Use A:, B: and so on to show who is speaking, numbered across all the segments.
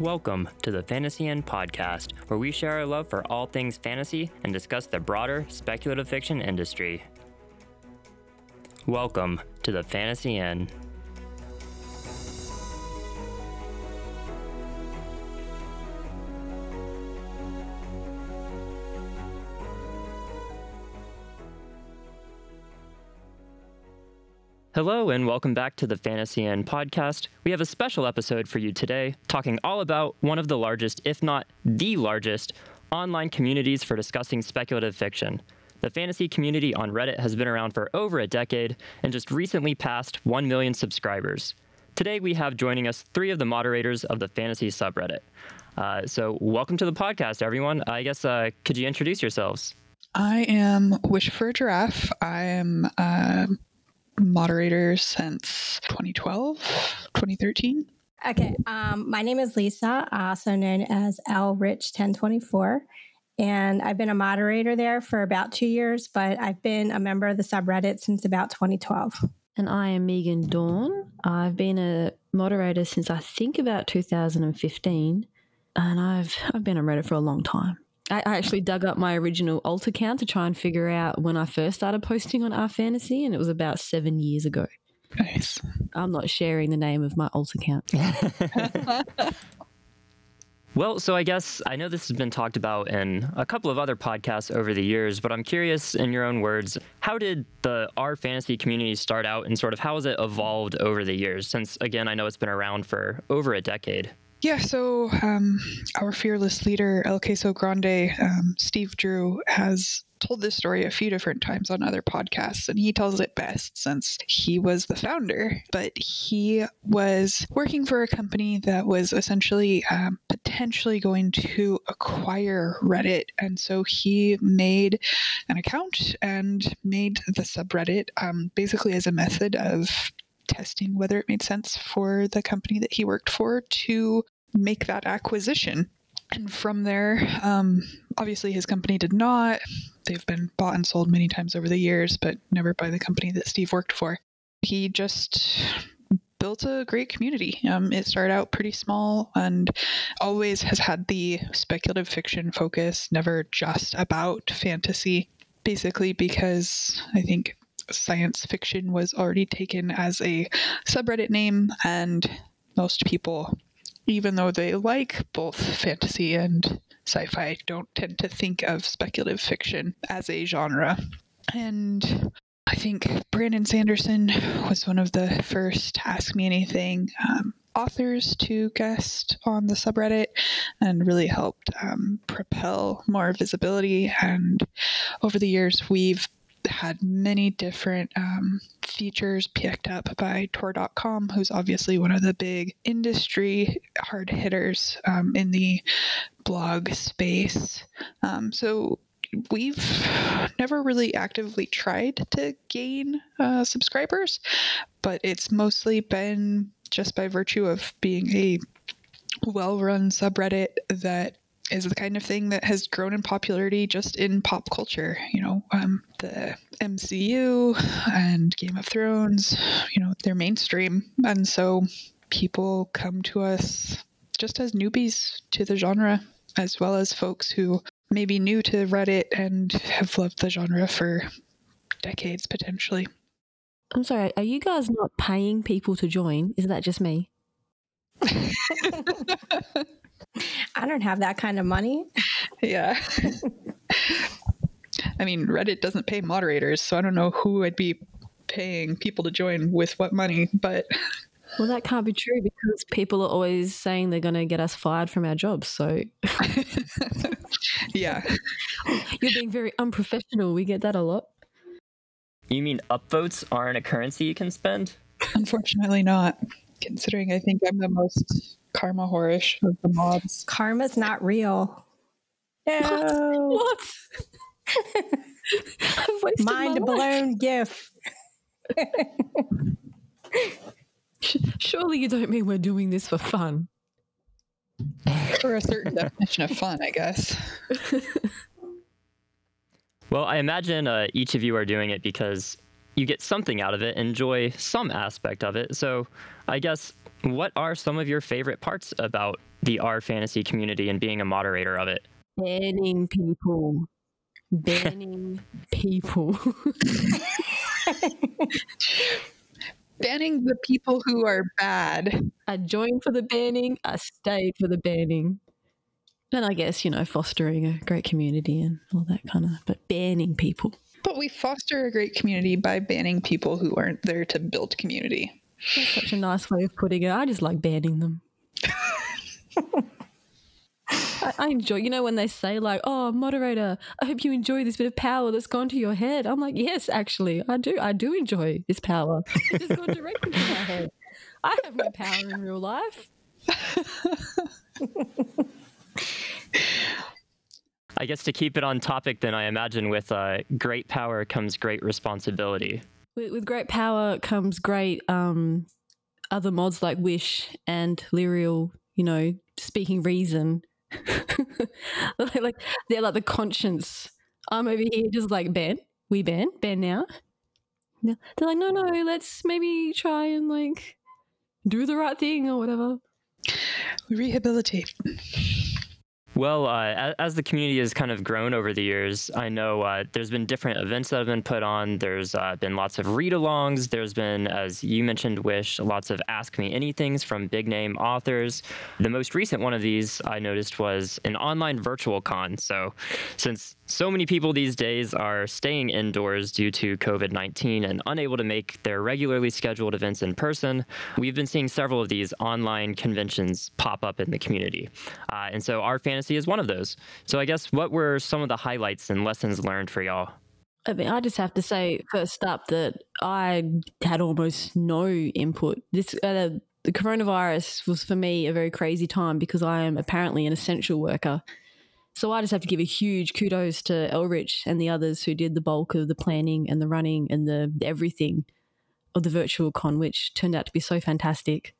A: Welcome to the Fantasy Inn podcast, where we share our love for all things fantasy and discuss the broader speculative fiction industry. Welcome to the Fantasy Inn. Hello, and welcome back to the Fantasy Inn podcast. We have a special episode for you today, talking all about one of the largest, if not the largest, online communities for discussing speculative fiction. The fantasy community on Reddit has been around for over a decade and just recently passed 1 million subscribers. Today, we have joining us three of the moderators of the fantasy subreddit. Uh, so, welcome to the podcast, everyone. I guess, uh, could you introduce yourselves?
B: I am Wish for a Giraffe. I am a moderator since 2012, 2013.
C: Okay, um, my name is Lisa, also known as L Rich 1024. And I've been a moderator there for about two years, but I've been a member of the subreddit since about 2012.
D: And I am Megan Dawn. I've been a moderator since I think about 2015, and I've I've been on Reddit for a long time. I, I actually dug up my original alt account to try and figure out when I first started posting on our fantasy, and it was about seven years ago.
B: Nice.
D: I'm not sharing the name of my alt account.
A: Well, so I guess I know this has been talked about in a couple of other podcasts over the years, but I'm curious, in your own words, how did the R fantasy community start out, and sort of how has it evolved over the years? Since again, I know it's been around for over a decade.
B: Yeah, so um, our fearless leader, El Queso Grande, um, Steve Drew, has told this story a few different times on other podcasts, and he tells it best since he was the founder. But he was working for a company that was essentially um, potentially going to acquire Reddit. And so he made an account and made the subreddit um, basically as a method of testing whether it made sense for the company that he worked for to make that acquisition. And from there, um, obviously his company did not. They've been bought and sold many times over the years, but never by the company that Steve worked for. He just built a great community. Um, it started out pretty small and always has had the speculative fiction focus, never just about fantasy. Basically, because I think science fiction was already taken as a subreddit name, and most people, even though they like both fantasy and sci fi, don't tend to think of speculative fiction as a genre. And I think Brandon Sanderson was one of the first Ask Me Anything um, authors to guest on the subreddit and really helped um, propel more visibility. And over the years, we've had many different um, features picked up by Tor.com, who's obviously one of the big industry hard hitters um, in the blog space. Um, so we've never really actively tried to gain uh, subscribers, but it's mostly been just by virtue of being a well run subreddit that is the kind of thing that has grown in popularity just in pop culture. You know, um, the MCU and Game of Thrones, you know, they're mainstream. And so people come to us just as newbies to the genre, as well as folks who may be new to Reddit and have loved the genre for decades potentially.
D: I'm sorry, are you guys not paying people to join? Is that just me?
C: I don't have that kind of money.
B: Yeah. I mean, Reddit doesn't pay moderators, so I don't know who I'd be paying people to join with what money, but.
D: Well, that can't be true because people are always saying they're going to get us fired from our jobs. So.
B: yeah.
D: You're being very unprofessional. We get that a lot.
A: You mean upvotes aren't a currency you can spend?
B: Unfortunately, not. Considering I think I'm the most karma whorish of the mobs.
C: Karma's not real.
D: No. What? what?
C: Mind blown gif.
D: Surely you don't mean we're doing this for fun.
B: For a certain definition of fun, I guess.
A: well, I imagine uh, each of you are doing it because you get something out of it, enjoy some aspect of it. So, I guess, what are some of your favorite parts about the R fantasy community and being a moderator of it?
D: Banning people. Banning people.
B: Banning the people who are bad.
D: I joined for the banning, I stayed for the banning. And I guess, you know, fostering a great community and all that kind of, but banning people.
B: But we foster a great community by banning people who aren't there to build community.
D: That's such a nice way of putting it. I just like banning them. I, I enjoy, you know, when they say, like, oh, moderator, I hope you enjoy this bit of power that's gone to your head. I'm like, yes, actually, I do. I do enjoy this power. It's gone directly to my head. I have no power in real life.
A: I guess to keep it on topic, then I imagine with uh, great power comes great responsibility.
D: With, with great power comes great um, other mods like Wish and Lyrrael, you know, speaking reason. like they're like the conscience. I'm over here just like ban, we ban, ban now. They're like, no, no, let's maybe try and like do the right thing or whatever.
B: We rehabilitate.
A: Well, uh, as the community has kind of grown over the years, I know uh, there's been different events that have been put on. There's uh, been lots of read alongs. There's been, as you mentioned, Wish, lots of Ask Me Anythings from big name authors. The most recent one of these I noticed was an online virtual con. So, since so many people these days are staying indoors due to COVID 19 and unable to make their regularly scheduled events in person. We've been seeing several of these online conventions pop up in the community. Uh, and so R Fantasy is one of those. So, I guess what were some of the highlights and lessons learned for y'all?
D: I mean, I just have to say first up that I had almost no input. This uh, the coronavirus was for me a very crazy time because I am apparently an essential worker so I just have to give a huge kudos to Elrich and the others who did the bulk of the planning and the running and the, the everything of the virtual con, which turned out to be so fantastic.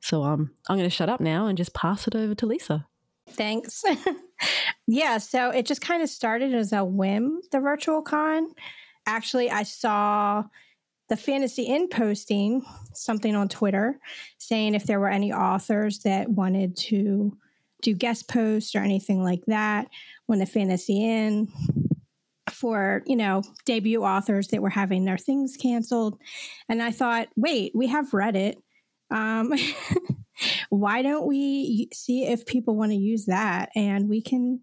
D: So um, I'm going to shut up now and just pass it over to Lisa.
C: Thanks. yeah, so it just kind of started as a whim, the virtual con. Actually, I saw the Fantasy Inn posting something on Twitter saying if there were any authors that wanted to do guest posts or anything like that when the Fantasy Inn for you know debut authors that were having their things canceled and i thought wait we have reddit um, why don't we see if people want to use that and we can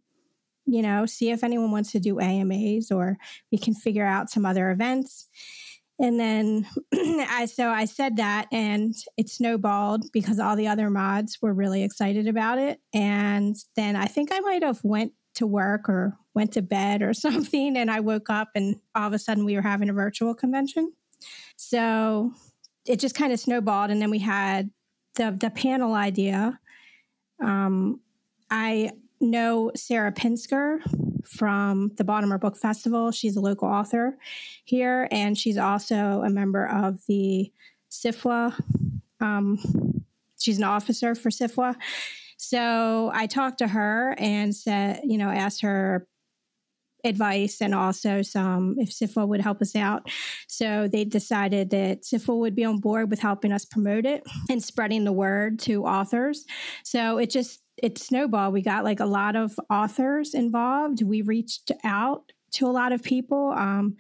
C: you know see if anyone wants to do amas or we can figure out some other events and then I so I said that and it snowballed because all the other mods were really excited about it. And then I think I might have went to work or went to bed or something and I woke up and all of a sudden we were having a virtual convention. So it just kind of snowballed and then we had the the panel idea. Um, I know Sarah Pinsker from the Baltimore Book Festival. She's a local author here, and she's also a member of the SFWA. Um, she's an officer for SFWA. So I talked to her and said, you know, asked her advice and also some if SFWA would help us out. So they decided that SFWA would be on board with helping us promote it and spreading the word to authors. So it just it snowballed. We got like a lot of authors involved. We reached out to a lot of people um,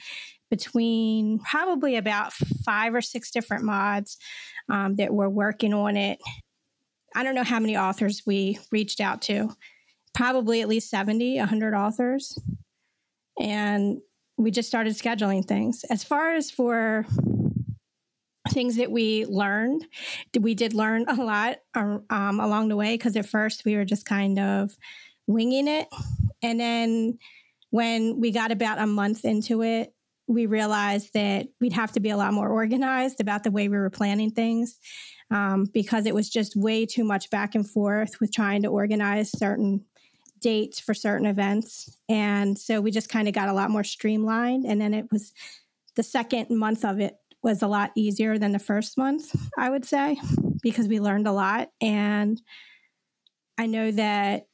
C: between probably about five or six different mods um, that were working on it. I don't know how many authors we reached out to, probably at least 70, 100 authors. And we just started scheduling things. As far as for things that we learned. We did learn a lot um, um along the way because at first we were just kind of winging it. And then when we got about a month into it, we realized that we'd have to be a lot more organized about the way we were planning things um, because it was just way too much back and forth with trying to organize certain dates for certain events. And so we just kind of got a lot more streamlined. And then it was the second month of it was a lot easier than the first month, I would say, because we learned a lot. And I know that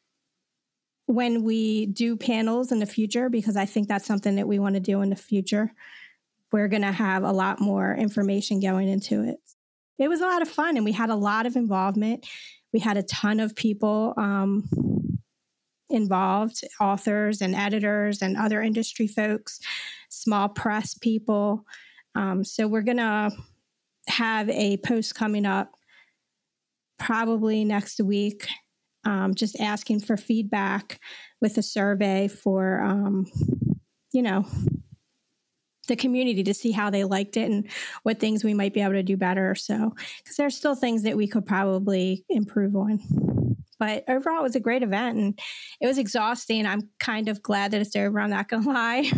C: when we do panels in the future, because I think that's something that we want to do in the future, we're going to have a lot more information going into it. it was a lot of fun and we had a lot of involvement. We had a ton of people um, involved authors and editors and other industry folks, small press people. Um, so we're going to have a post coming up probably next week, um, just asking for feedback with a survey for, um, you know, the community to see how they liked it and what things we might be able to do better. So, because there's still things that we could probably improve on. But overall, it was a great event and it was exhausting. I'm kind of glad that it's over. I'm not going to lie,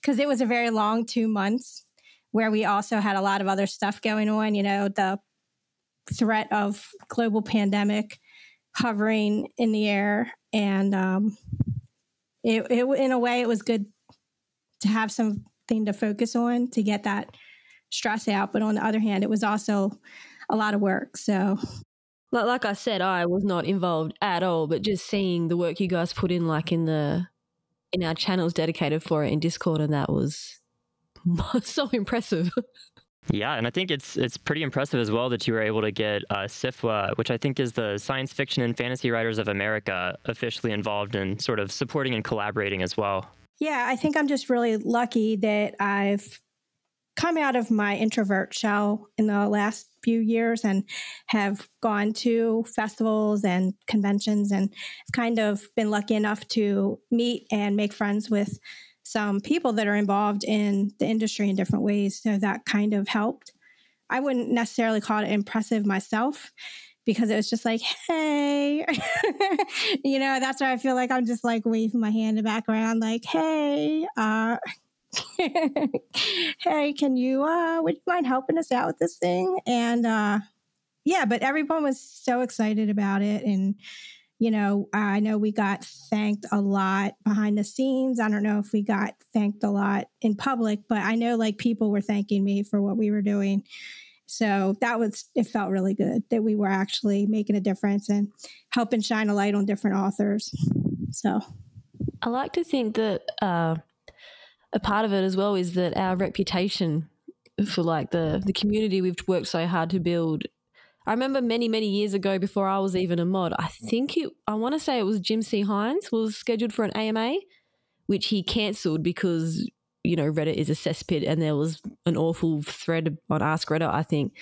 C: because it was a very long two months where we also had a lot of other stuff going on. You know, the threat of global pandemic hovering in the air, and um, it, it in a way it was good to have something to focus on to get that stress out. But on the other hand, it was also a lot of work. So
D: like I said, I was not involved at all, but just seeing the work you guys put in, like in the in our channels dedicated for it in Discord, and that was so impressive.
A: Yeah, and I think it's it's pretty impressive as well that you were able to get uh, SFWA, which I think is the Science Fiction and Fantasy Writers of America, officially involved in sort of supporting and collaborating as well.
C: Yeah, I think I'm just really lucky that I've come out of my introvert shell in the last few years and have gone to festivals and conventions and kind of been lucky enough to meet and make friends with some people that are involved in the industry in different ways. So that kind of helped. I wouldn't necessarily call it impressive myself because it was just like, hey, you know, that's why I feel like I'm just like waving my hand in the background, like, hey, uh, hey, can you, uh, would you mind helping us out with this thing? And, uh, yeah, but everyone was so excited about it. And, you know, I know we got thanked a lot behind the scenes. I don't know if we got thanked a lot in public, but I know like people were thanking me for what we were doing. So that was, it felt really good that we were actually making a difference and helping shine a light on different authors. So
D: I like to think that uh, a part of it as well is that our reputation for like the, the community we've worked so hard to build I remember many, many years ago before I was even a mod, I think it, I want to say it was Jim C. Hines was scheduled for an AMA, which he cancelled because, you know, Reddit is a cesspit and there was an awful thread on Ask Reddit, I think.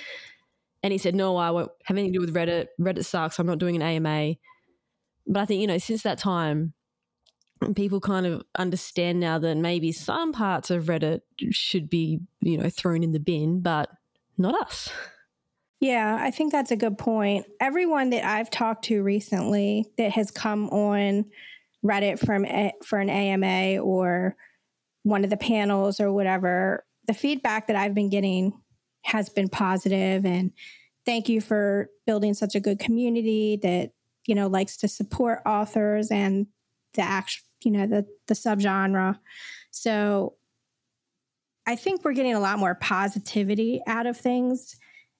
D: And he said, no, I won't have anything to do with Reddit. Reddit sucks. I'm not doing an AMA. But I think, you know, since that time, people kind of understand now that maybe some parts of Reddit should be, you know, thrown in the bin, but not us.
C: Yeah, I think that's a good point. Everyone that I've talked to recently that has come on Reddit from a, for an AMA or one of the panels or whatever, the feedback that I've been getting has been positive and thank you for building such a good community that you know likes to support authors and the act you know the the subgenre. So I think we're getting a lot more positivity out of things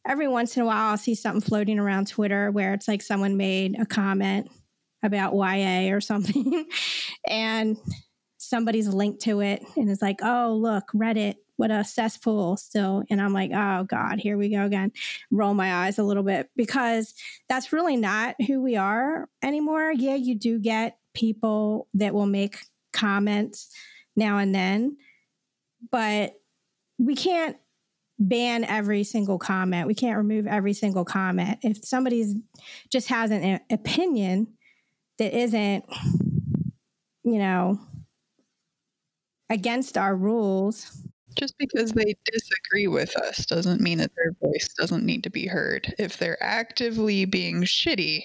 C: every once in a while I'll see something floating around Twitter where it's like someone made a comment about YA or something and somebody's linked to it and is like, oh, look, Reddit, what a cesspool still. And I'm like, oh God, here we go again. Roll my eyes a little bit because that's really not who we are anymore. Yeah, you do get people that will make comments now and then, but we can't ban every single comment. We can't remove every single comment. If somebody's just has an opinion that isn't, you know, against our rules.
B: Just because they disagree with us doesn't mean that their voice doesn't need to be heard. If they're actively being shitty,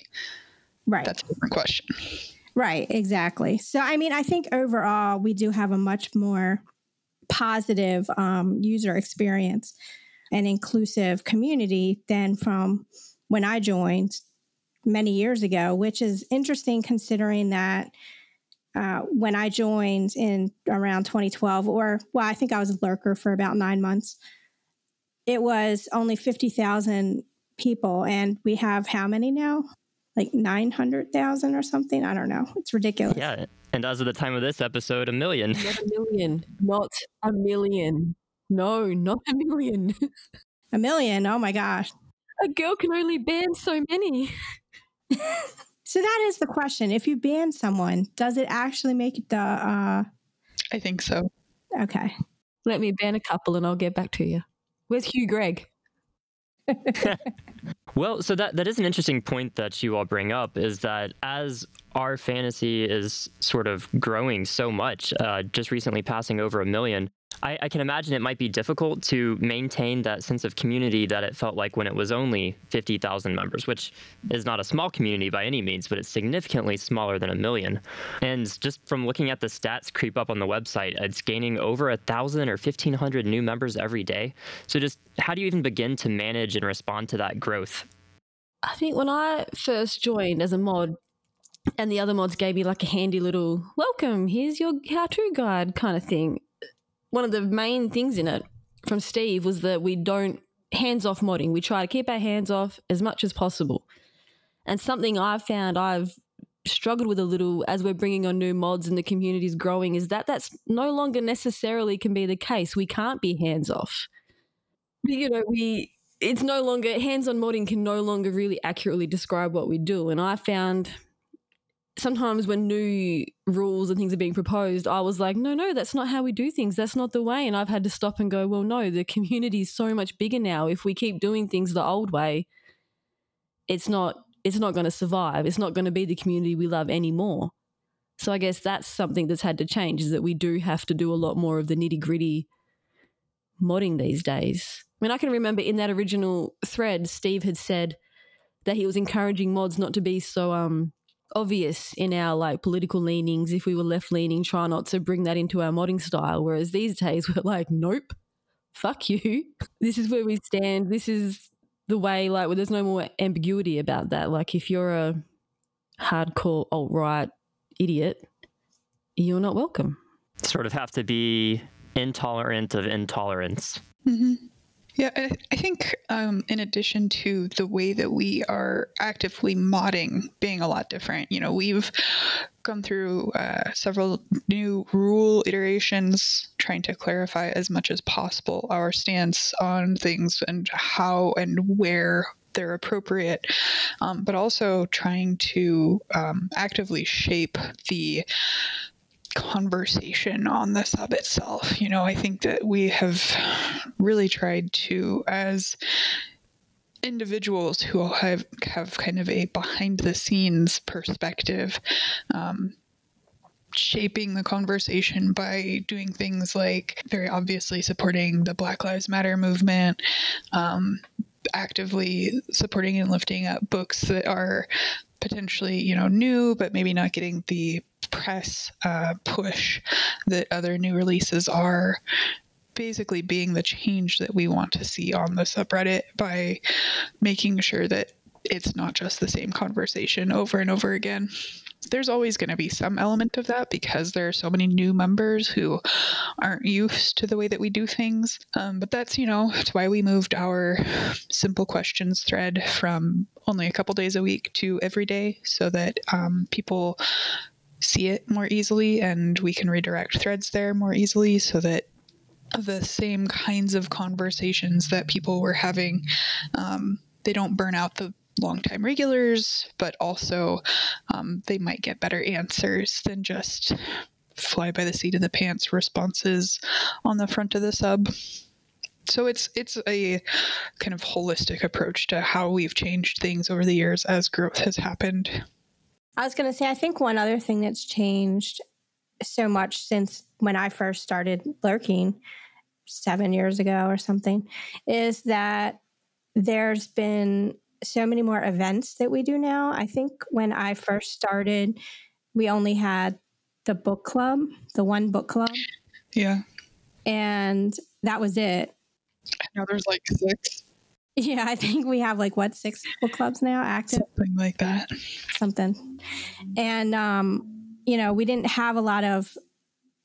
C: right.
B: That's a different question.
C: Right, exactly. So I mean, I think overall we do have a much more positive um, user experience and inclusive community than from when I joined many years ago, which is interesting considering that uh, when I joined in around 2012, or well, I think I was a lurker for about nine months, it was only 50,000 people. And we have how many now? Like 900,000 or something? I don't know. It's ridiculous.
A: Yeah. And as of the time of this episode, a million.
D: Not a million. Not a million. No, not a million.
C: a million. Oh my gosh.
D: A girl can only ban so many.
C: so that is the question. If you ban someone, does it actually make the uh
B: I think so.
C: Okay.
D: Let me ban a couple and I'll get back to you. Where's Hugh Greg?
A: well, so that that is an interesting point that you all bring up is that as our fantasy is sort of growing so much, uh, just recently passing over a million, I, I, can imagine it might be difficult to maintain that sense of community that it felt like when it was only 50,000 members, which is not a small community by any means, but it's significantly smaller than a million. And just from looking at the stats creep up on the website, it's gaining over a thousand or 1,500 new members every day. So just how do you even begin to manage and respond to that growth?
D: I think when I first joined as a mod, and the other mods gave me like a handy little welcome, here's your how to guide kind of thing one of the main things in it from Steve was that we don't hands off modding. We try to keep our hands off as much as possible. And something I've found I've struggled with a little as we're bringing on new mods and the community is growing is that that's no longer necessarily can be the case. We can't be hands off. You know, we it's no longer hands on modding can no longer really accurately describe what we do. And I found sometimes when new rules and things are being proposed, I was like, no, no, that's not how we do things. That's not the way. And I've had to stop and go, well, no, the community is so much bigger now. If we keep doing things the old way, it's not it's not going to survive. It's not going to be the community we love anymore. So I guess that's something that's had to change is that we do have to do a lot more of the nitty gritty modding these days. I mean, I can remember in that original thread, Steve had said that he was encouraging mods not to be so um obvious in our like political leanings if we were left leaning try not to bring that into our modding style whereas these days we're like nope fuck you. This is where we stand. This is the way like well, there's no more ambiguity about that. Like if you're a hardcore alt-right idiot you're not welcome.
A: Sort of have to be intolerant of intolerance.
B: Mm-hmm. Yeah, I, think um, in addition to the way that we are actively modding being a lot different, you know, we've gone through uh, several new rule iterations trying to clarify as much as possible our stance on things and how and where they're appropriate, um, but also trying to um, actively shape the conversation on the sub itself. You know, I think that we have really tried to, as individuals who have have kind of a behind the scenes perspective, um, shaping the conversation by doing things like very obviously supporting the Black Lives Matter movement. Um, actively supporting and lifting up books that are potentially you know new but maybe not getting the press uh, push that other new releases are basically being the change that we want to see on the subreddit by making sure that it's not just the same conversation over and over again. There's always going to be some element of that because there are so many new members who aren't used to the way that we do things. Um, but that's, you know, that's why we moved our simple questions thread from only a couple days a week to every day so that um, people see it more easily and we can redirect threads there more easily so that the same kinds of conversations that people were having um, they don't burn out the longtime regulars but also um, they might get better answers than just fly by the seat of the pants responses on the front of the sub. So it's it's a kind of holistic approach to how we've changed things over the years as growth has happened
C: I was going to say, I think one other thing that's changed so much since when I first started lurking seven years ago or something is that there's been so many more events that we do now. I think when I first started, we only had the book club, the one book club.
B: Yeah.
C: And that was it.
B: Now there's like six.
C: Yeah, I think we have like what six book clubs now active,
B: something like that.
C: Something, and um, you know, we didn't have a lot of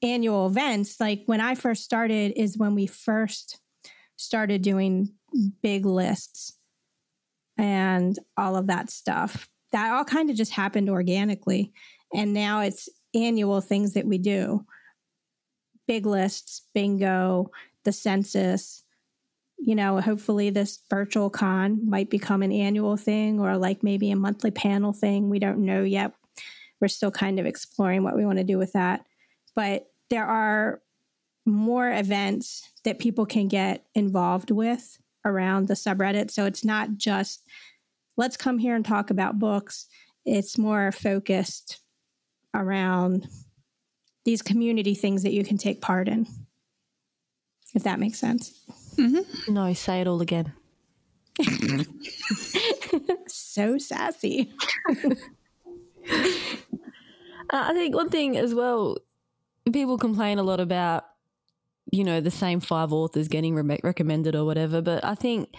C: annual events. Like when I first started, is when we first started doing big lists and all of that stuff. That all kind of just happened organically, and now it's annual things that we do. Big lists, bingo, the census you know, hopefully this virtual con might become an annual thing or like maybe a monthly panel thing. We don't know yet. We're still kind of exploring what we want to do with that. But there are more events that people can get involved with around the subreddit. So it's not just let's come here and talk about books. It's more focused around these community things that you can take part in, if that makes sense.
D: Mm-hmm. No, say it all again.
C: so sassy.
D: uh, I think one thing as well, people complain a lot about, you know, the same five authors getting re- recommended or whatever, but I think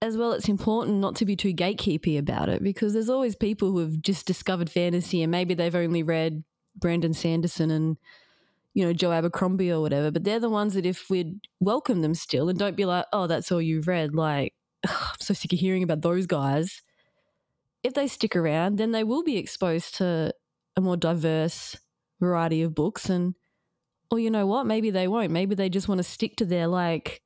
D: as well it's important not to be too gatekeepy about it because there's always people who have just discovered fantasy and maybe they've only read Brandon Sanderson and you know, Joe Abercrombie or whatever, but they're the ones that if we'd welcome them still and don't be like, oh, that's all you've read, like, ugh, I'm so sick of hearing about those guys. If they stick around, then they will be exposed to a more diverse variety of books. And, or you know what, maybe they won't. Maybe they just want to stick to their, like,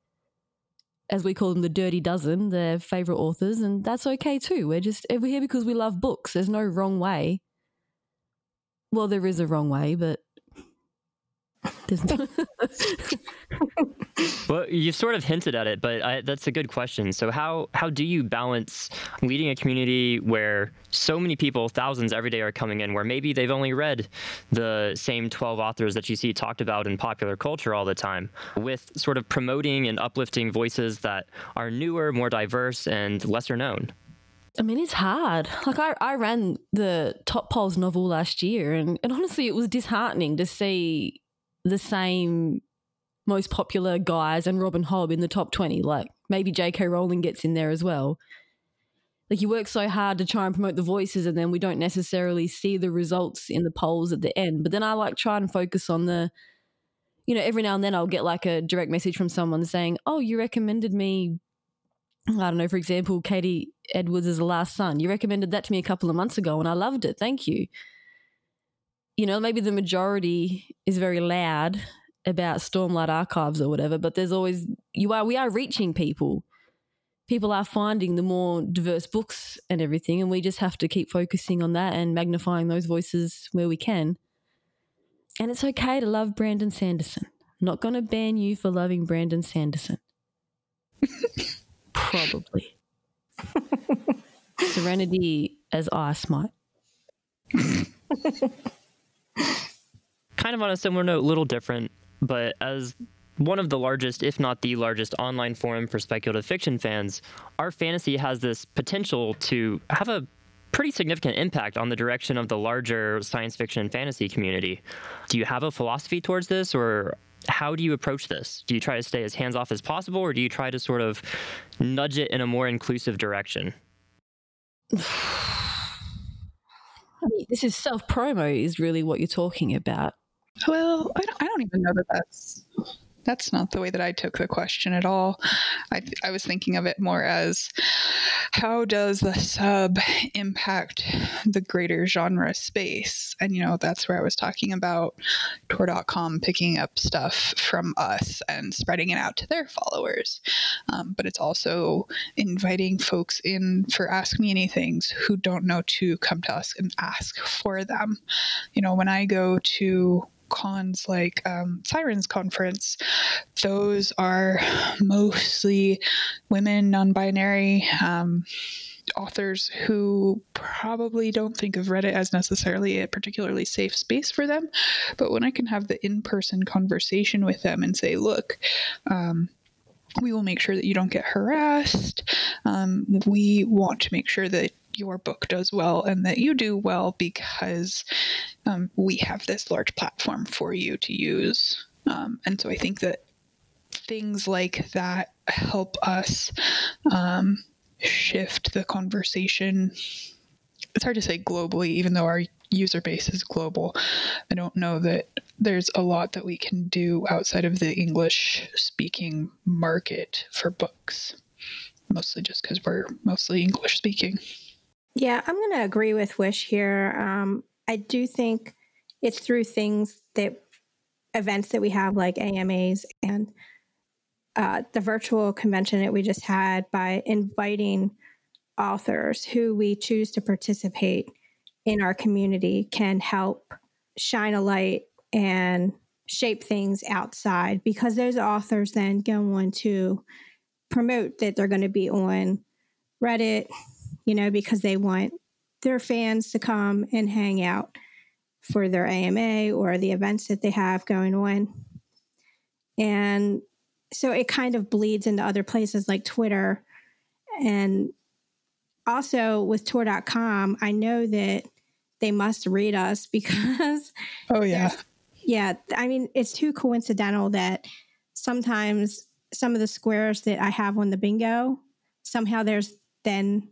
D: as we call them, the dirty dozen, their favorite authors. And that's okay too. We're just, we're here because we love books. There's no wrong way. Well, there is a wrong way, but
A: well, you sort of hinted at it, but I, that's a good question. So how how do you balance leading a community where so many people, thousands every day, are coming in, where maybe they've only read the same twelve authors that you see talked about in popular culture all the time, with sort of promoting and uplifting voices that are newer, more diverse, and lesser known?
D: I mean, it's hard. Like I, I ran the Top Polls novel last year, and, and honestly, it was disheartening to see the same most popular guys and Robin Hobb in the top 20. Like maybe J.K. Rowling gets in there as well. Like you work so hard to try and promote the voices, and then we don't necessarily see the results in the polls at the end. But then I like try and focus on the, you know, every now and then I'll get like a direct message from someone saying, "Oh, you recommended me." I don't know, for example, K.D. Edwards is the Last Sun. You recommended that to me a couple of months ago, and I loved it. Thank you you know, maybe the majority is very loud about Stormlight Archives or whatever, but there's always you are we are reaching people. People are finding the more diverse books and everything, and we just have to keep focusing on that and magnifying those voices where we can. And it's okay to love Brandon Sanderson. I'm not going to ban you for loving Brandon Sanderson. Probably. Serenity as ice might.
A: kind of on a similar note, a little different, but as one of the largest, if not the largest, online forum for speculative fiction fans, our fantasy has this potential to have a pretty significant impact on the direction of the larger science fiction and fantasy community. Do you have a philosophy towards this, or how do you approach this? Do you try to stay as hands off as possible, or do you try to sort of nudge it in a more inclusive direction?
D: This is self promo, is really what you're talking about.
B: Well, I don't, I don't even know that that's that's not the way that I took the question at all. I, I was thinking of it more as how does the sub impact the greater genre space? And, you know, that's where I was talking about Tor.com picking up stuff from us and spreading it out to their followers. Um, but it's also inviting folks in for Ask Me Anythings who don't know to come to us and ask for them. You know, when I go to cons like um, Sirens Conference, those are mostly women, non binary. Um, authors who probably don't think of Reddit as necessarily a particularly safe space for them. But when I can have the in person conversation with them and say, look, um, we will make sure that you don't get harassed. Um, we want to make sure that your book does well and that you do well because um, we have this large platform for you to use. Um, and so I think that things like that help us um, shift the conversation. It's hard to say globally, even though our user base is global. I don't know that there's a lot that we can do outside of the English speaking market for books, mostly just because we're mostly English speaking.
C: Yeah, I'm going to agree with Wish here. Um, I do think it's through things that events that we have like AMAs and uh, the virtual convention that we just had by inviting authors who we choose to participate in our community can help shine a light and shape things outside because those authors then go on to promote that they're going to be on Reddit, you know, because they want their fans to come and hang out for their AMA or the events that they have going on. And so it kind of bleeds into other places like Twitter. And also with Tor.com, I know that they must read us because.
B: Oh, yeah.
C: Yeah. I mean, it's too coincidental that sometimes some of the squares that I have on the bingo, somehow there's then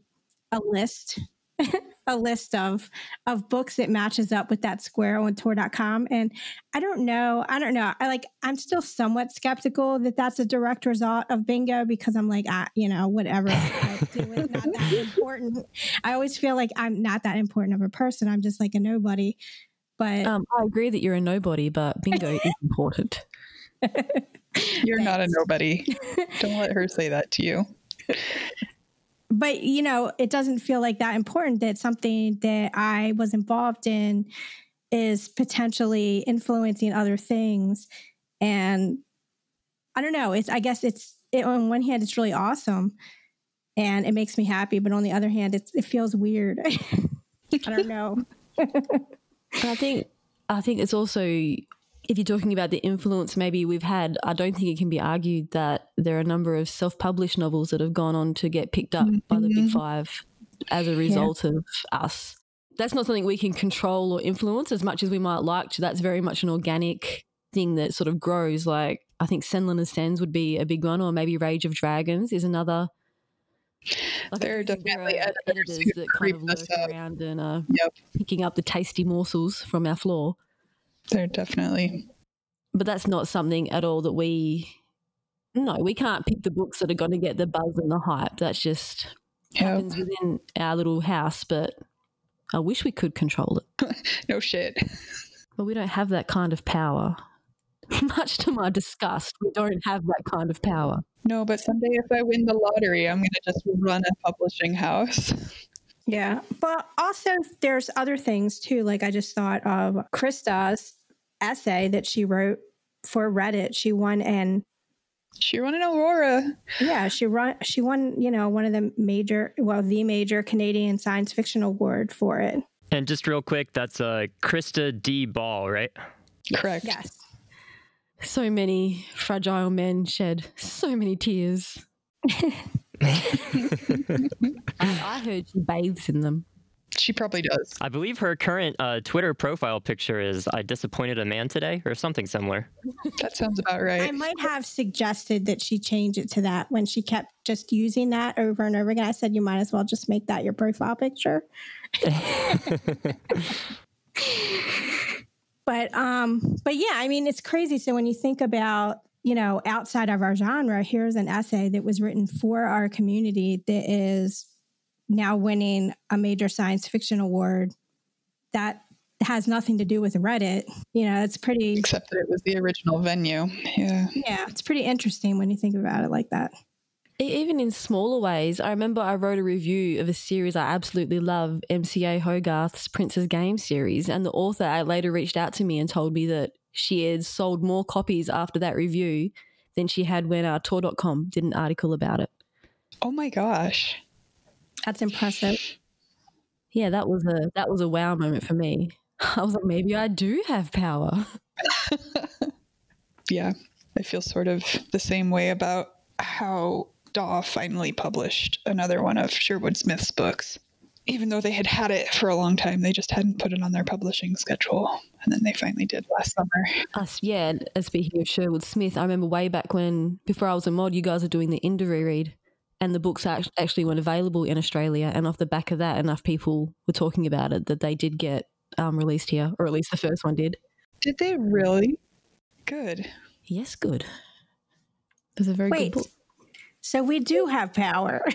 C: a list a list of of books that matches up with that square on tor.com and i don't know i don't know i like i'm still somewhat skeptical that that's a direct result of bingo because i'm like ah, you know whatever I do is not that important i always feel like i'm not that important of a person i'm just like a nobody but
D: Um, I agree that you're a nobody, but bingo is important.
B: You're not a nobody. Don't let her say that to you.
C: But you know it doesn't feel like that important that something that i was involved in is potentially influencing other things. And i don't know it's i guess it's it, on one hand it's really awesome and it makes me happy but on the other hand it's, it feels weird. I don't know.
D: I think I think it's also if you're talking about the influence maybe we've had, I don't think it can be argued that there are a number of self-published novels that have gone on to get picked up by the Big
B: Mhm.
D: Five as a result of us. That's not something we can control or influence as much as we might like to. That's very much an organic thing that sort of grows. Like I think Senlin Ascends would be a big one, or maybe Rage of Dragons is another. Like,
B: There are definitely
D: are
B: editors
D: that kind of lurk around and are
B: Yep.
D: picking up the tasty morsels from our floor.
B: They're definitely.
D: but that's not something at all that we no we can't pick the books that are going to get the buzz and the hype that's just
B: Yep.
D: happens within our little house but i wish we could control it
B: No shit.
D: but we don't have that kind of power much to my disgust we don't have that kind of power
B: No, but someday if I win the lottery, I'm going to just run a publishing house.
C: Yeah. But also, there's other things too. Like, I just thought of Krista's essay that she wrote for Reddit. She won an
B: She won an Aurora.
C: yeah, she won. she won, you know, one of the major well, the major Canadian science fiction award for it.
A: And just real quick, that's uh, Krista D. Ball, right?
B: Correct.
C: Yes.
D: so many fragile men shed so many tears I, I heard she bathes in them
B: She probably does.
A: I believe her current uh, Twitter profile picture is "I disappointed a man today" or something similar.
B: That sounds about right.
C: I might have suggested that she change it to that when she kept just using that over and over again. I said you might as well just make that your profile picture. but um but yeah, I mean it's crazy. So when you think about you know, outside of our genre, here's an essay that was written for our community that is now winning a major science fiction award that has nothing to do with Reddit. You know, it's pretty
B: Except that it was the original venue. Yeah.
C: yeah, it's pretty interesting when you think about it like that.
D: Even in smaller ways, I remember I wrote a review of a series I absolutely love, MCA Hogarth's Prince's Game series, and the author uh, later reached out to me and told me that she had sold more copies after that review than she had when uh, Tor.com did an article about it.
B: Oh my gosh.
C: That's impressive.
D: Yeah, that was a that was a wow moment for me. I was like, maybe I do have power.
B: Yeah. I feel sort of the same way about how Daw finally published another one of Sherwood Smith's books. Even though they had had it for a long time, they just hadn't put it on their publishing schedule. And then they finally did last summer.
D: Us, yeah. Speaking of Sherwood Smith, I remember way back when, before I was a mod, you guys were doing the Inda reread, and the books actually weren't available in Australia. And off the back of that, enough people were talking about it that they did get um, released here, or at least the first one did.
B: Did they really? Good.
D: Yes, good. It was a very
C: Wait.
D: good book.
C: So we do have power.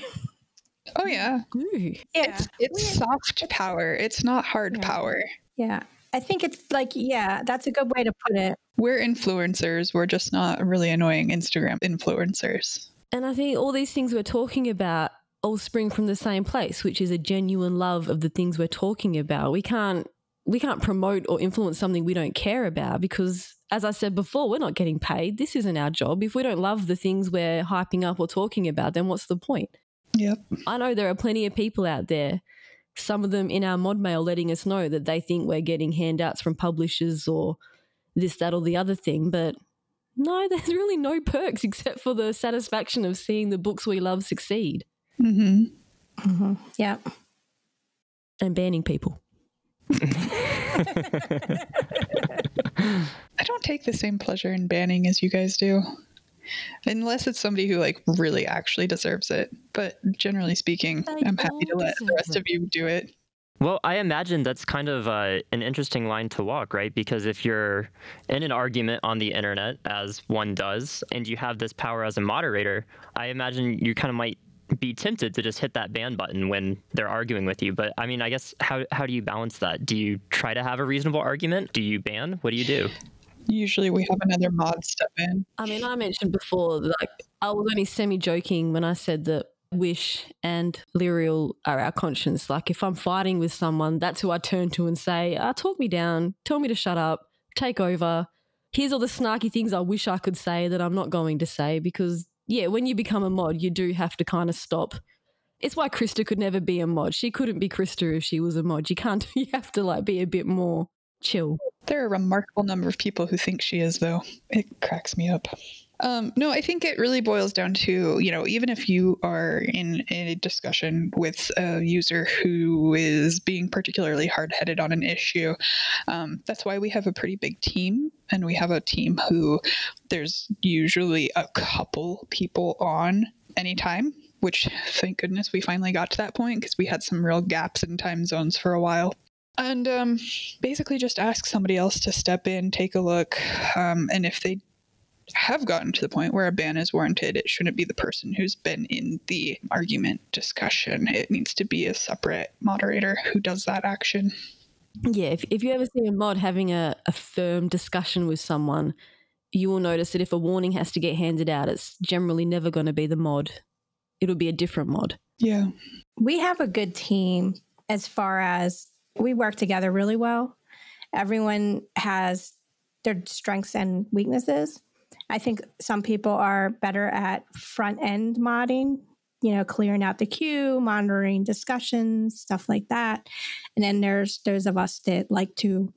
B: Oh, yeah.
D: Ooh.
C: yeah.
B: It's, it's soft power. It's not hard
C: Yeah.
B: power.
C: Yeah. I think it's like, yeah, that's a good way to put it.
B: We're influencers. We're just not really annoying Instagram influencers.
D: And I think all these things we're talking about all spring from the same place, which is a genuine love of the things we're talking about. We can't we can't promote or influence something we don't care about because as I said before, we're not getting paid. This isn't our job. If we don't love the things we're hyping up or talking about, then what's the point?
B: Yep.
D: I know there are plenty of people out there, some of them in our mod mail letting us know that they think we're getting handouts from publishers or this, that, or the other thing. But no, there's really no perks except for the satisfaction of seeing the books we love succeed.
B: Mm-hmm.
C: Mm-hmm. Yeah.
D: And banning people.
B: I don't take the same pleasure in banning as you guys do. Unless it's somebody who like really actually deserves it. But generally speaking,
D: They
B: I'm happy to let the rest
D: it.
B: of you do it.
A: Well, I imagine that's kind of uh, an interesting line to walk, right? Because if you're in an argument on the internet, as one does, and you have this power as a moderator, I imagine you kind of might be tempted to just hit that ban button when they're arguing with you. But I mean, I guess how how do you balance that? Do you try to have a reasonable argument? Do you ban? What do you do?
B: Usually we have another mod step in.
D: I mean, I mentioned before, like, I was only semi joking when I said that Wish and Lyrrael are our conscience. Like, if I'm fighting with someone, that's who I turn to and say, uh, talk me down, tell me to shut up, take over. Here's all the snarky things I wish I could say that I'm not going to say because, yeah, when you become a mod, you do have to kind of stop. It's why Krista could never be a mod. She couldn't be Krista if she was a mod. You can't, you have to, like, be a bit more chill.
B: There are a remarkable number of people who think she is, though. It cracks me up. Um, no, I think it really boils down to, you know, even if you are in a discussion with a user who is being particularly hard headed on an issue, um, that's why we have a pretty big team. And we have a team who there's usually a couple people on anytime, which thank goodness we finally got to that point because we had some real gaps in time zones for a while and um, basically just ask somebody else to step in, take a look, um, and if they have gotten to the point where a ban is warranted, it shouldn't be the person who's been in the argument discussion. It needs to be a separate moderator who does that action.
D: Yeah, if, if you ever see a mod having a, a firm discussion with someone, you will notice that if a warning has to get handed out, it's generally never going to be the mod. It'll be a different mod.
B: Yeah.
C: We have a good team as far as we work together really well. Everyone has their strengths and weaknesses. I think some people are better at front end modding, you know, clearing out the queue, monitoring discussions, stuff like that. And then there's those of us that like to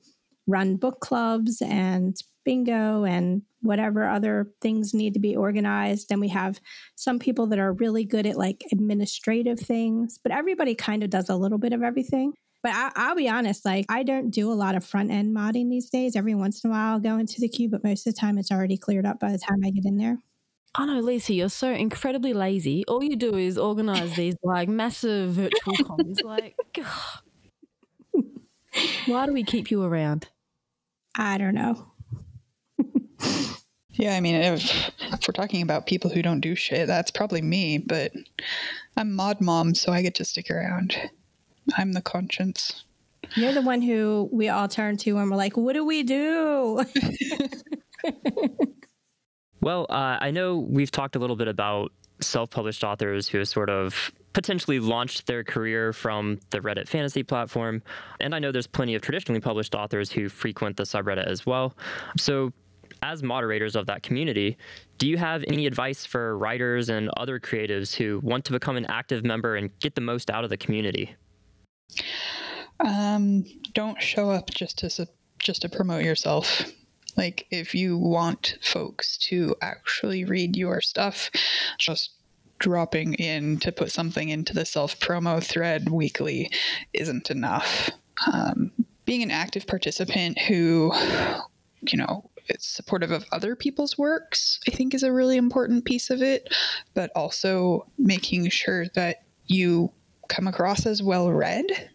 C: run book clubs and bingo and whatever other things need to be organized. Then we have some people that are really good at like administrative things, but everybody kind of does a little bit of everything. But I, I'll be honest, like I don't do a lot of front end modding these days. Every once in a while, I'll go into the queue, but most of the time, it's already cleared up by the time I get in there.
D: I know, Lisa, you're so incredibly lazy. All you do is organize these like massive virtual cons. Like, God. why do we keep you around?
C: I don't know.
B: Yeah, I mean, if, if we're talking about people who don't do shit, that's probably me, but I'm mod mom, so I get to stick around. I'm the conscience.
C: You're the one who we all turn to and we're like, what do we do?
A: Well, uh, I know we've talked a little bit about self published authors who have sort of potentially launched their career from the Reddit fantasy platform. And I know there's plenty of traditionally published authors who frequent the subreddit as well. So, as moderators of that community, do you have any advice for writers and other creatives who want to become an active member and get the most out of the community?
B: Um, don't show up just to just to promote yourself. Like if you want folks to actually read your stuff, just dropping in to put something into the self promo thread weekly isn't enough. Um, being an active participant who, you know, is supportive of other people's works, I think is a really important piece of it, but also making sure that you come across as well read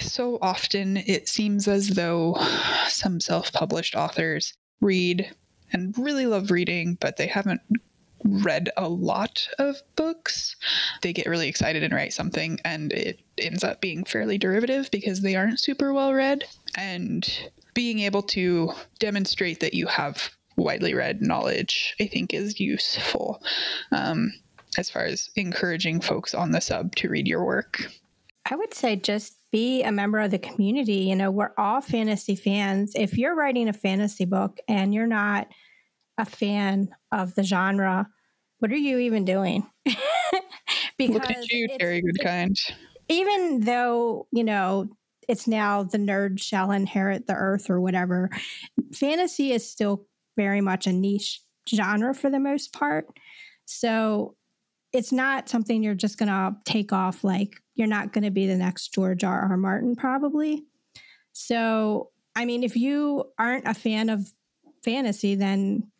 B: so often it seems as though some self published authors read and really love reading, but they haven't read a lot of books. They get really excited and write something, and it ends up being fairly derivative because they aren't super well read. And being able to demonstrate that you have widely read knowledge, I think, is useful um, as far as encouraging folks on the sub to read your work.
C: I would say just be a member of the community. You know, we're all fantasy fans. If you're writing a fantasy book and you're not a fan of the genre, what are you even doing?
B: because Look at you, Terry Goodkind.
C: Even though, you know, it's now the nerd shall inherit the earth or whatever, fantasy is still very much a niche genre for the most part. So it's not something you're just going to take off like you're not going to be the next George R. R. Martin, probably. So, I mean, if you aren't a fan of fantasy, then,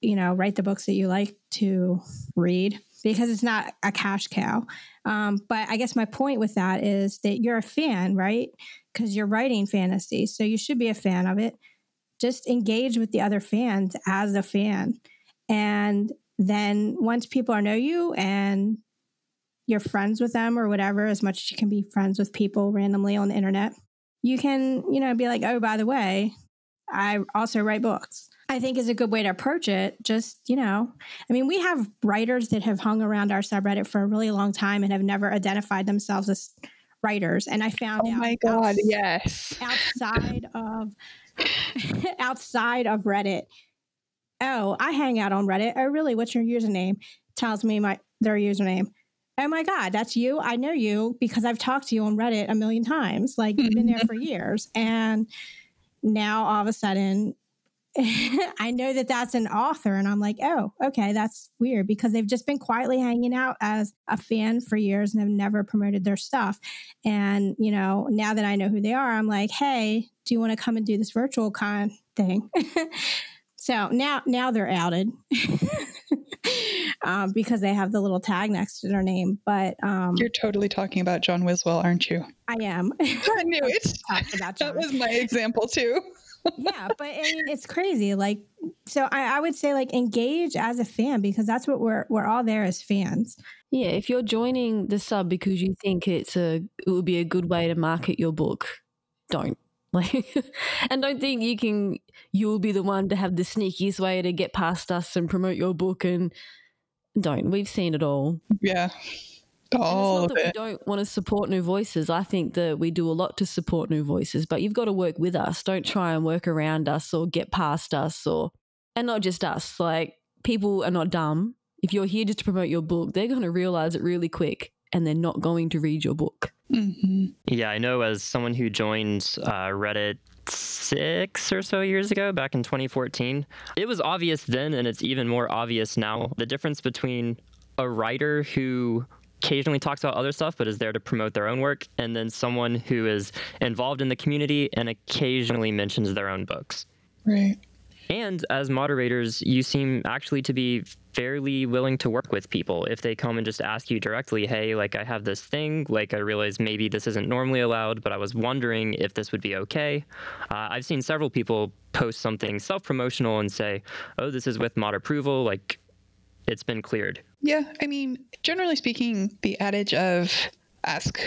C: you know, write the books that you like to read because it's not a cash cow. Um, but I guess my point with that is that you're a fan, right? Because you're writing fantasy. So you should be a fan of it just engage with the other fans as a fan. And then once people know you and you're friends with them or whatever, as much as you can be friends with people randomly on the internet, you can, you know, be like, oh, by the way, I also write books. I think is a good way to approach it. Just, you know, I mean, we have writers that have hung around our subreddit for a really long time and have never identified themselves as writers. And I found
B: oh
C: out.
B: my God, outs- yes.
C: Outside of outside of Reddit. Oh, I hang out on Reddit. Oh, really? What's your username? Tells me my their username. Oh my God, that's you. I know you because I've talked to you on Reddit a million times. Like you've been there for years. And now all of a sudden I know that that's an author, and I'm like, oh, okay, that's weird because they've just been quietly hanging out as a fan for years and have never promoted their stuff. And, you know, now that I know who they are, I'm like, hey, do you want to come and do this virtual con thing? so now, now they're outed. um, because they have the little tag next to their name. But um,
B: you're totally talking about John Wiswell, aren't you?
C: I am.
B: I knew it. that was my example too
C: yeah, but I mean, it's crazy. Like, so I, I, would say like engage as a fan because that's what we're we're all there as fans.
D: Yeah, if you're joining the sub because you think it's a it would be a good way to market your book, don't like, and don't think you can. You'll be the one to have the sneakiest way to get past us and promote your book and. Don't. We've seen it all.
B: Yeah.
D: All
B: of
D: it. We don't want to support new voices. I think that we do a lot to support new voices, but you've got to work with us. Don't try and work around us or get past us or and not just us. Like people are not dumb. If you're here just to promote your book, they're going to realize it really quick and they're not going to read your book.
A: Mm-hmm. Yeah, I know as someone who joined uh, Reddit six or so years ago, back in 2014, it was obvious then, and it's even more obvious now the difference between a writer who occasionally talks about other stuff but is there to promote their own work, and then someone who is involved in the community and occasionally mentions their own books.
B: Right.
A: And as moderators, you seem actually to be fairly willing to work with people. If they come and just ask you directly, hey, like I have this thing, like I realize maybe this isn't normally allowed, but I was wondering if this would be okay. Uh, I've seen several people post something self promotional and say, oh, this is with mod approval. Like it's been cleared.
B: Yeah, I mean, generally speaking, the adage of ask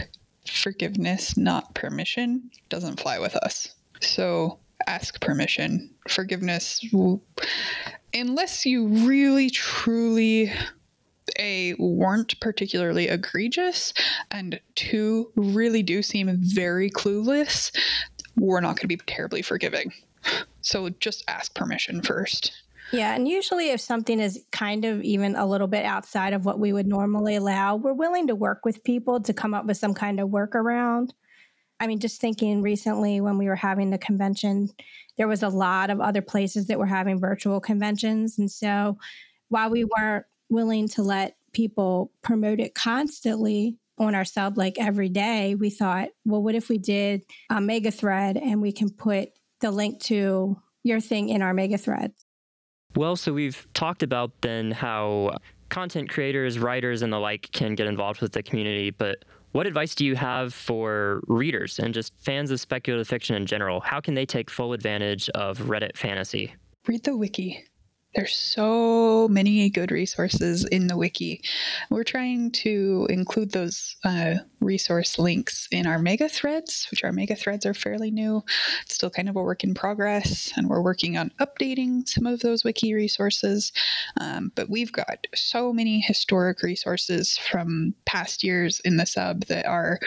B: forgiveness, not permission, doesn't fly with us. So ask permission. Forgiveness, unless you really, truly a weren't particularly egregious and two really do seem very clueless we're not going to be terribly forgiving so just ask permission first
C: yeah, and usually if something is kind of even a little bit outside of what we would normally allow, we're willing to work with people to come up with some kind of workaround. I mean, just thinking recently when we were having the convention, there was a lot of other places that were having virtual conventions. And so while we weren't willing to let people promote it constantly on our sub like every day, we thought, well, what if we did a mega thread and we can put the link to your thing in our mega thread
A: well, so we've talked about then how content creators, writers, and the like can get involved with the community, but what advice do you have for readers and just fans of speculative fiction in general? How can they take full advantage of Reddit fantasy?
B: Read the wiki. There's so many good resources in the wiki. We're trying to include those uh, resource links in our mega threads, which our mega threads are fairly new. It's still kind of a work in progress, and we're working on updating some of those wiki resources. Um, but we've got so many historic resources from past years in the sub that are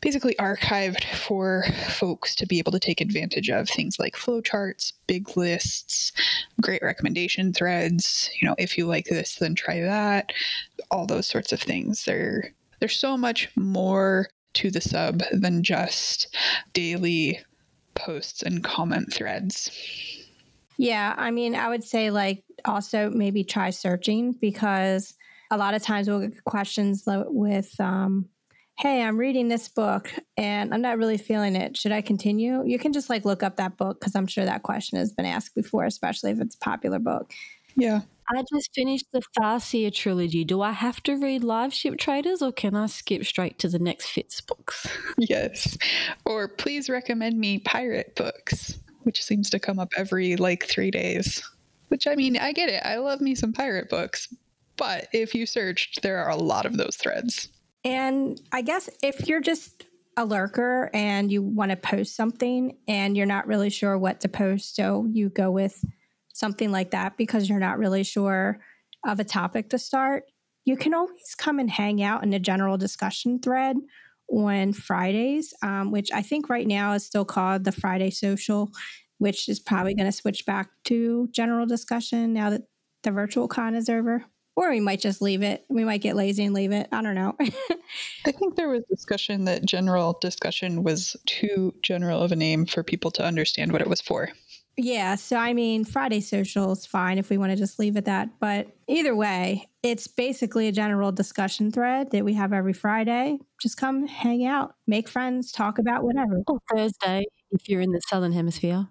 B: basically archived for folks to be able to take advantage of. Things like flowcharts, big lists, great recommendation threads. You know, if you like this, then try that. All those sorts of things. There, there's so much more to the sub than just daily posts and comment threads.
C: Yeah, I mean, I would say like also maybe try searching because a lot of times we'll get questions with um, hey, I'm reading this book and I'm not really feeling it. Should I continue? You can just like look up that book because I'm sure that question has been asked before, especially if it's a popular book.
B: Yeah.
D: I just finished the Farseer trilogy. Do I have to read Liveship Traders or can I skip straight to the next Fitz books?
B: Yes. Or please recommend me pirate books, which seems to come up every like three days. Which I mean, I get it. I love me some pirate books. But if you searched, there are a lot of those threads.
C: And I guess if you're just a lurker and you want to post something and you're not really sure what to post, so you go with something like that because you're not really sure of a topic to start, you can always come and hang out in the general discussion thread on Fridays, um, which I think right now is still called the Friday Social, which is probably going to switch back to general discussion now that the virtual con is over or we might just leave it. We might get lazy and leave it. I don't know.
B: I think there was discussion that general discussion was too general of a name for people to understand what it was for.
C: Yeah, so I mean, Friday social is fine if we want to just leave it that. But either way, it's basically a general discussion thread that we have every Friday. Just come hang out, make friends, talk about whatever.
D: Or Thursday if you're in the Southern Hemisphere.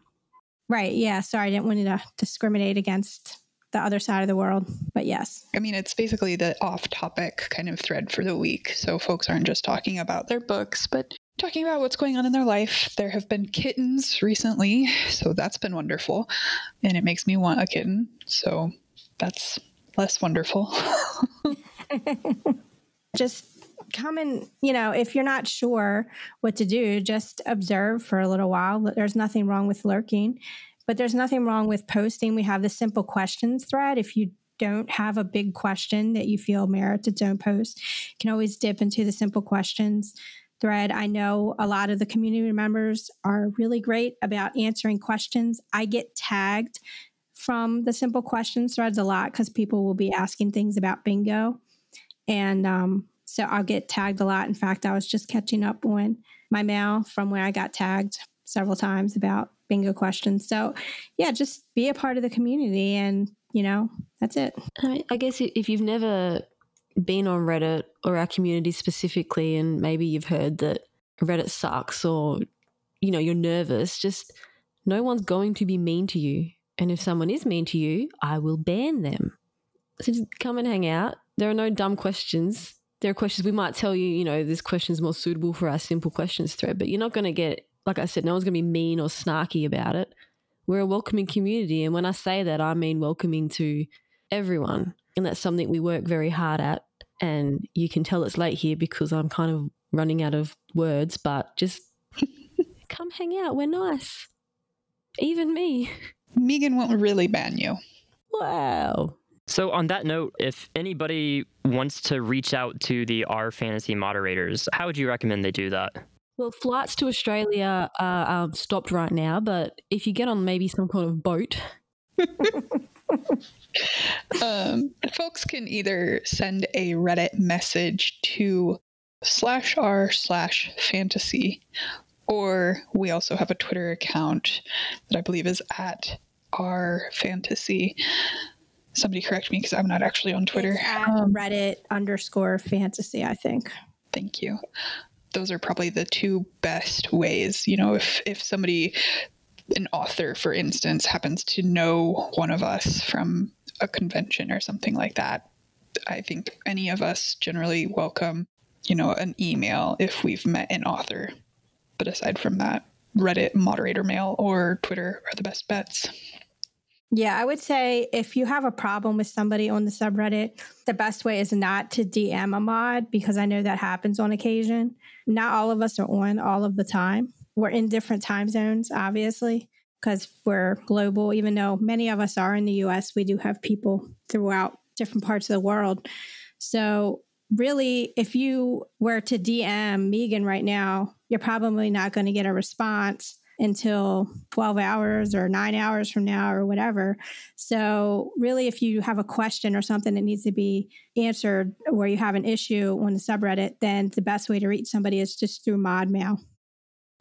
C: Right. Yeah. Sorry, I didn't want to discriminate against the other side of the world. But yes.
B: I mean, it's basically the off topic kind of thread for the week. So folks aren't just talking about their books, but talking about what's going on in their life. There have been kittens recently, so that's been wonderful. And it makes me want a kitten. So that's less wonderful.
C: just come and, you know, if you're not sure what to do, just observe for a little while. There's nothing wrong with lurking. But there's nothing wrong with posting. We have the simple questions thread. If you don't have a big question that you feel merits its own post, you can always dip into the simple questions thread. I know a lot of the community members are really great about answering questions. I get tagged from the simple questions threads a lot because people will be asking things about bingo. And um, so I'll get tagged a lot. In fact, I was just catching up on my mail from where I got tagged several times about bingo questions. So, yeah, just be a part of the community and, you know, that's it.
D: I guess if you've never been on Reddit or our community specifically, and maybe you've heard that Reddit sucks or, you know, you're nervous, just no one's going to be mean to you. And if someone is mean to you, I will ban them. So just come and hang out. There are no dumb questions. There are questions we might tell you, you know, this question is more suitable for our simple questions thread, but you're not going to get like I said, no one's going to be mean or snarky about it. We're a welcoming community. And when I say that, I mean welcoming to everyone. And that's something we work very hard at. And you can tell it's late here because I'm kind of running out of words, but just come hang out. We're nice. Even me.
B: Megan won't really ban you.
D: Wow.
A: So, on that note, if anybody wants to reach out to the R Fantasy moderators, how would you recommend they do that?
D: Well, flights to Australia are um, stopped right now, but if you get on maybe some kind of boat.
B: um, folks can either send a Reddit message to slash r slash fantasy, or we also have a Twitter account that I believe is at r fantasy. Somebody correct me because I'm not actually on Twitter.
C: It's at um, Reddit underscore fantasy, I think.
B: Thank you those are probably the two best ways. You know, if if somebody an author, for instance, happens to know one of us from a convention or something like that, I think any of us generally welcome, you know, an email if we've met an author. But aside from that, Reddit moderator mail or Twitter are the best bets.
C: Yeah, I would say if you have a problem with somebody on the subreddit, the best way is not to DM a mod because I know that happens on occasion. Not all of us are on all of the time. We're in different time zones, obviously, because we're global. Even though many of us are in the US, we do have people throughout different parts of the world. So, really, if you were to DM Megan right now, you're probably not going to get a response until 12 hours or nine hours from now or whatever. So, really, if you have a question or something that needs to be answered where you have an issue on the subreddit, then the best way to reach somebody is just through mod mail.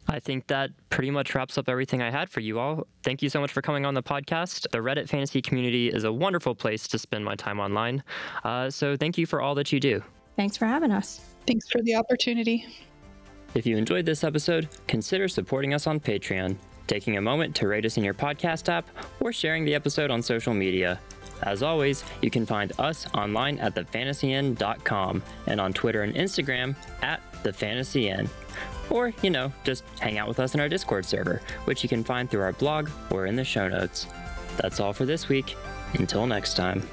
A: I think that pretty much wraps up everything I had for you all. Thank you so much for coming on the podcast. The Reddit fantasy community is a wonderful place to spend my time online. Uh, so thank you for all that you do.
C: Thanks for having us.
B: Thanks for the opportunity.
A: If you enjoyed this episode, consider supporting us on Patreon, taking a moment to rate us in your podcast app, or sharing the episode on social media. As always, you can find us online at thefantasyinn.com and on Twitter and Instagram at thefantasyinn. Or, you know, just hang out with us in our Discord server, which you can find through our blog or in the show notes. That's all for this week. Until next time.